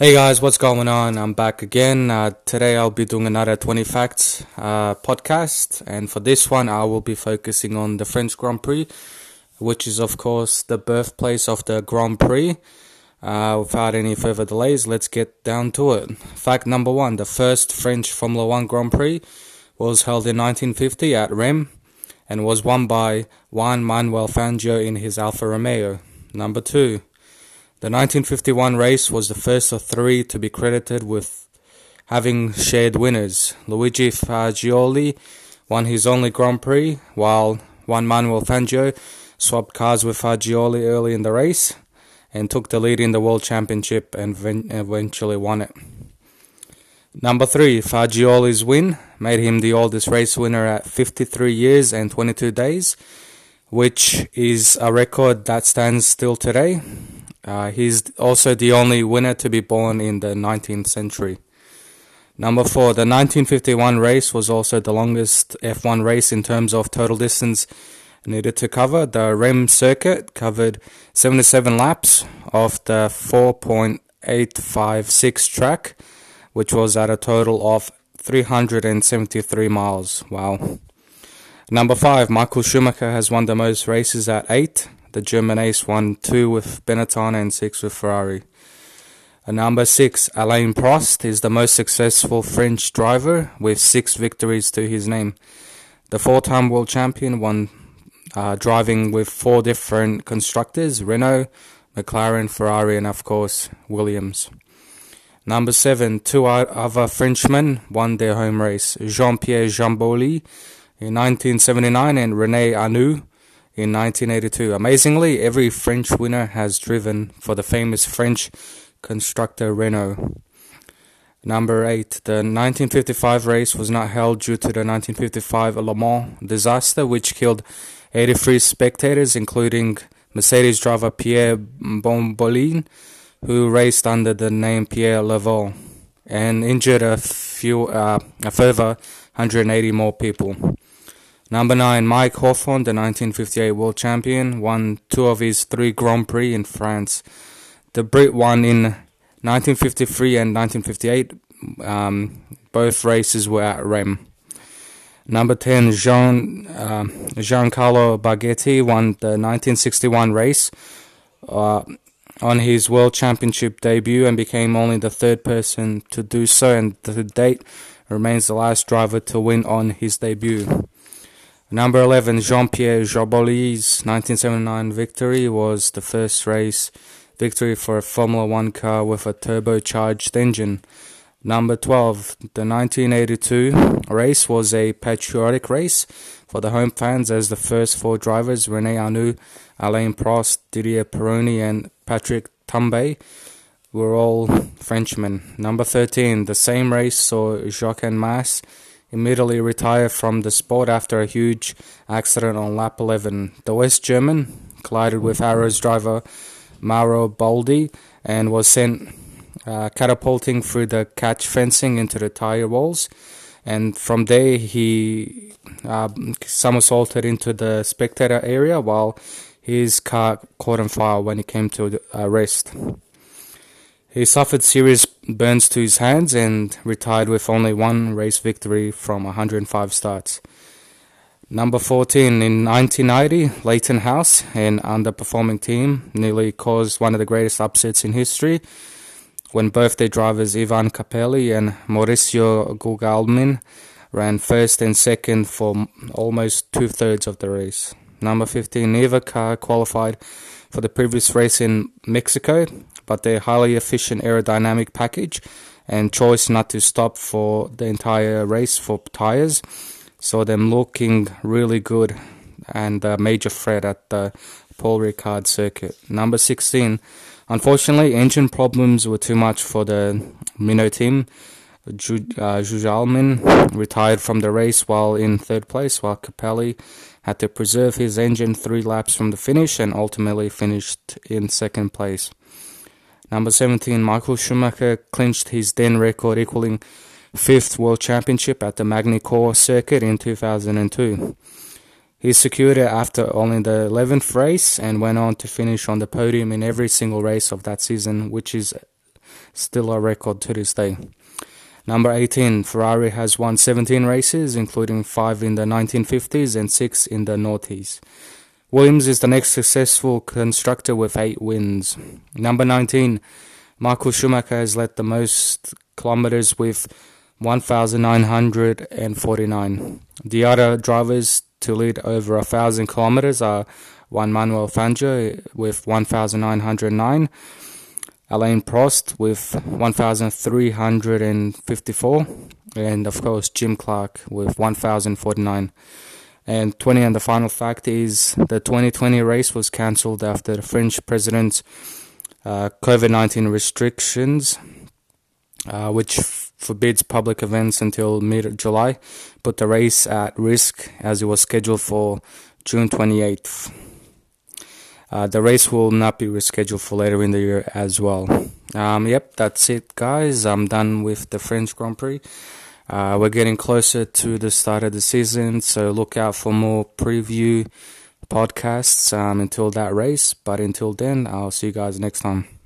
Hey guys, what's going on? I'm back again. Uh, today I'll be doing another 20 Facts uh, podcast, and for this one, I will be focusing on the French Grand Prix, which is, of course, the birthplace of the Grand Prix. Uh, without any further delays, let's get down to it. Fact number one the first French Formula One Grand Prix was held in 1950 at Reims and was won by Juan Manuel Fangio in his Alfa Romeo. Number two, the 1951 race was the first of three to be credited with having shared winners. Luigi Fagioli won his only Grand Prix, while Juan Manuel Fangio swapped cars with Fagioli early in the race and took the lead in the World Championship and eventually won it. Number three, Fagioli's win made him the oldest race winner at 53 years and 22 days, which is a record that stands still today. Uh, he's also the only winner to be born in the 19th century. Number four, the 1951 race was also the longest F1 race in terms of total distance needed to cover. The Reims circuit covered 77 laps of the 4.856 track, which was at a total of 373 miles. Wow. Number five, Michael Schumacher has won the most races at eight. The German ace won two with Benetton and six with Ferrari. And number six, Alain Prost is the most successful French driver with six victories to his name. The four-time world champion won uh, driving with four different constructors: Renault, McLaren, Ferrari, and of course Williams. Number seven, two other Frenchmen won their home race: Jean-Pierre Jabouille in 1979 and Rene Arnoux in 1982. Amazingly, every French winner has driven for the famous French constructor Renault. Number 8. The 1955 race was not held due to the 1955 Le Mans disaster, which killed 83 spectators, including Mercedes driver Pierre Bombolin, who raced under the name Pierre Levegh, and injured a, few, uh, a further 180 more people. Number 9, Mike Hawthorn, the 1958 world champion, won two of his three Grand Prix in France. The Brit won in 1953 and 1958. Um, both races were at Reims. Number 10, Jean, uh, Giancarlo Baghetti won the 1961 race uh, on his World Championship debut and became only the third person to do so, and to date remains the last driver to win on his debut. Number 11, Jean-Pierre Jabouille's 1979 victory was the first race victory for a Formula One car with a turbocharged engine. Number 12, the 1982 race was a patriotic race for the home fans as the first four drivers, Rene Arnoux, Alain Prost, Didier Pironi, and Patrick Tambay, were all Frenchmen. Number 13, the same race saw Jacques Mass immediately retired from the sport after a huge accident on lap 11. The West German collided with Arrows driver Mauro Baldi and was sent uh, catapulting through the catch fencing into the tire walls. And from there, he uh, somersaulted into the spectator area while his car caught on fire when he came to uh, rest. He suffered serious burns to his hands and retired with only one race victory from 105 starts. Number 14 in 1990, Leyton House, an underperforming team, nearly caused one of the greatest upsets in history when both their drivers Ivan Capelli and Mauricio Gugelmin ran first and second for almost two thirds of the race. Number 15, neither car qualified for the previous race in Mexico, but their highly efficient aerodynamic package and choice not to stop for the entire race for tires saw them looking really good and a major threat at the Paul Ricard circuit. Number 16. Unfortunately, engine problems were too much for the Minot team. Gugelmin uh, retired from the race while in third place, while Capelli had to preserve his engine three laps from the finish and ultimately finished in second place. Number 17, Michael Schumacher clinched his then record equaling fifth world championship at the Magny-Cours circuit in 2002. He secured it after only the 11th race and went on to finish on the podium in every single race of that season, which is still a record to this day. Number 18, Ferrari has won 17 races, including 5 in the 1950s and 6 in the noughties. Williams is the next successful constructor with 8 wins. Number 19, Michael Schumacher has led the most kilometers with 1,949. The other drivers to lead over a thousand kilometers are Juan Manuel Fangio with 1,909, Alain Prost with 1,354, and of course Jim Clark with 1,049. And 20 and the final fact is the 2020 race was cancelled after the French president's uh, COVID 19 restrictions, uh, which f- forbids public events until mid July, put the race at risk as it was scheduled for June 28th. Uh, the race will not be rescheduled for later in the year as well. Um, yep, that's it, guys. I'm done with the French Grand Prix. Uh, we're getting closer to the start of the season, so look out for more preview podcasts um, until that race. But until then, I'll see you guys next time.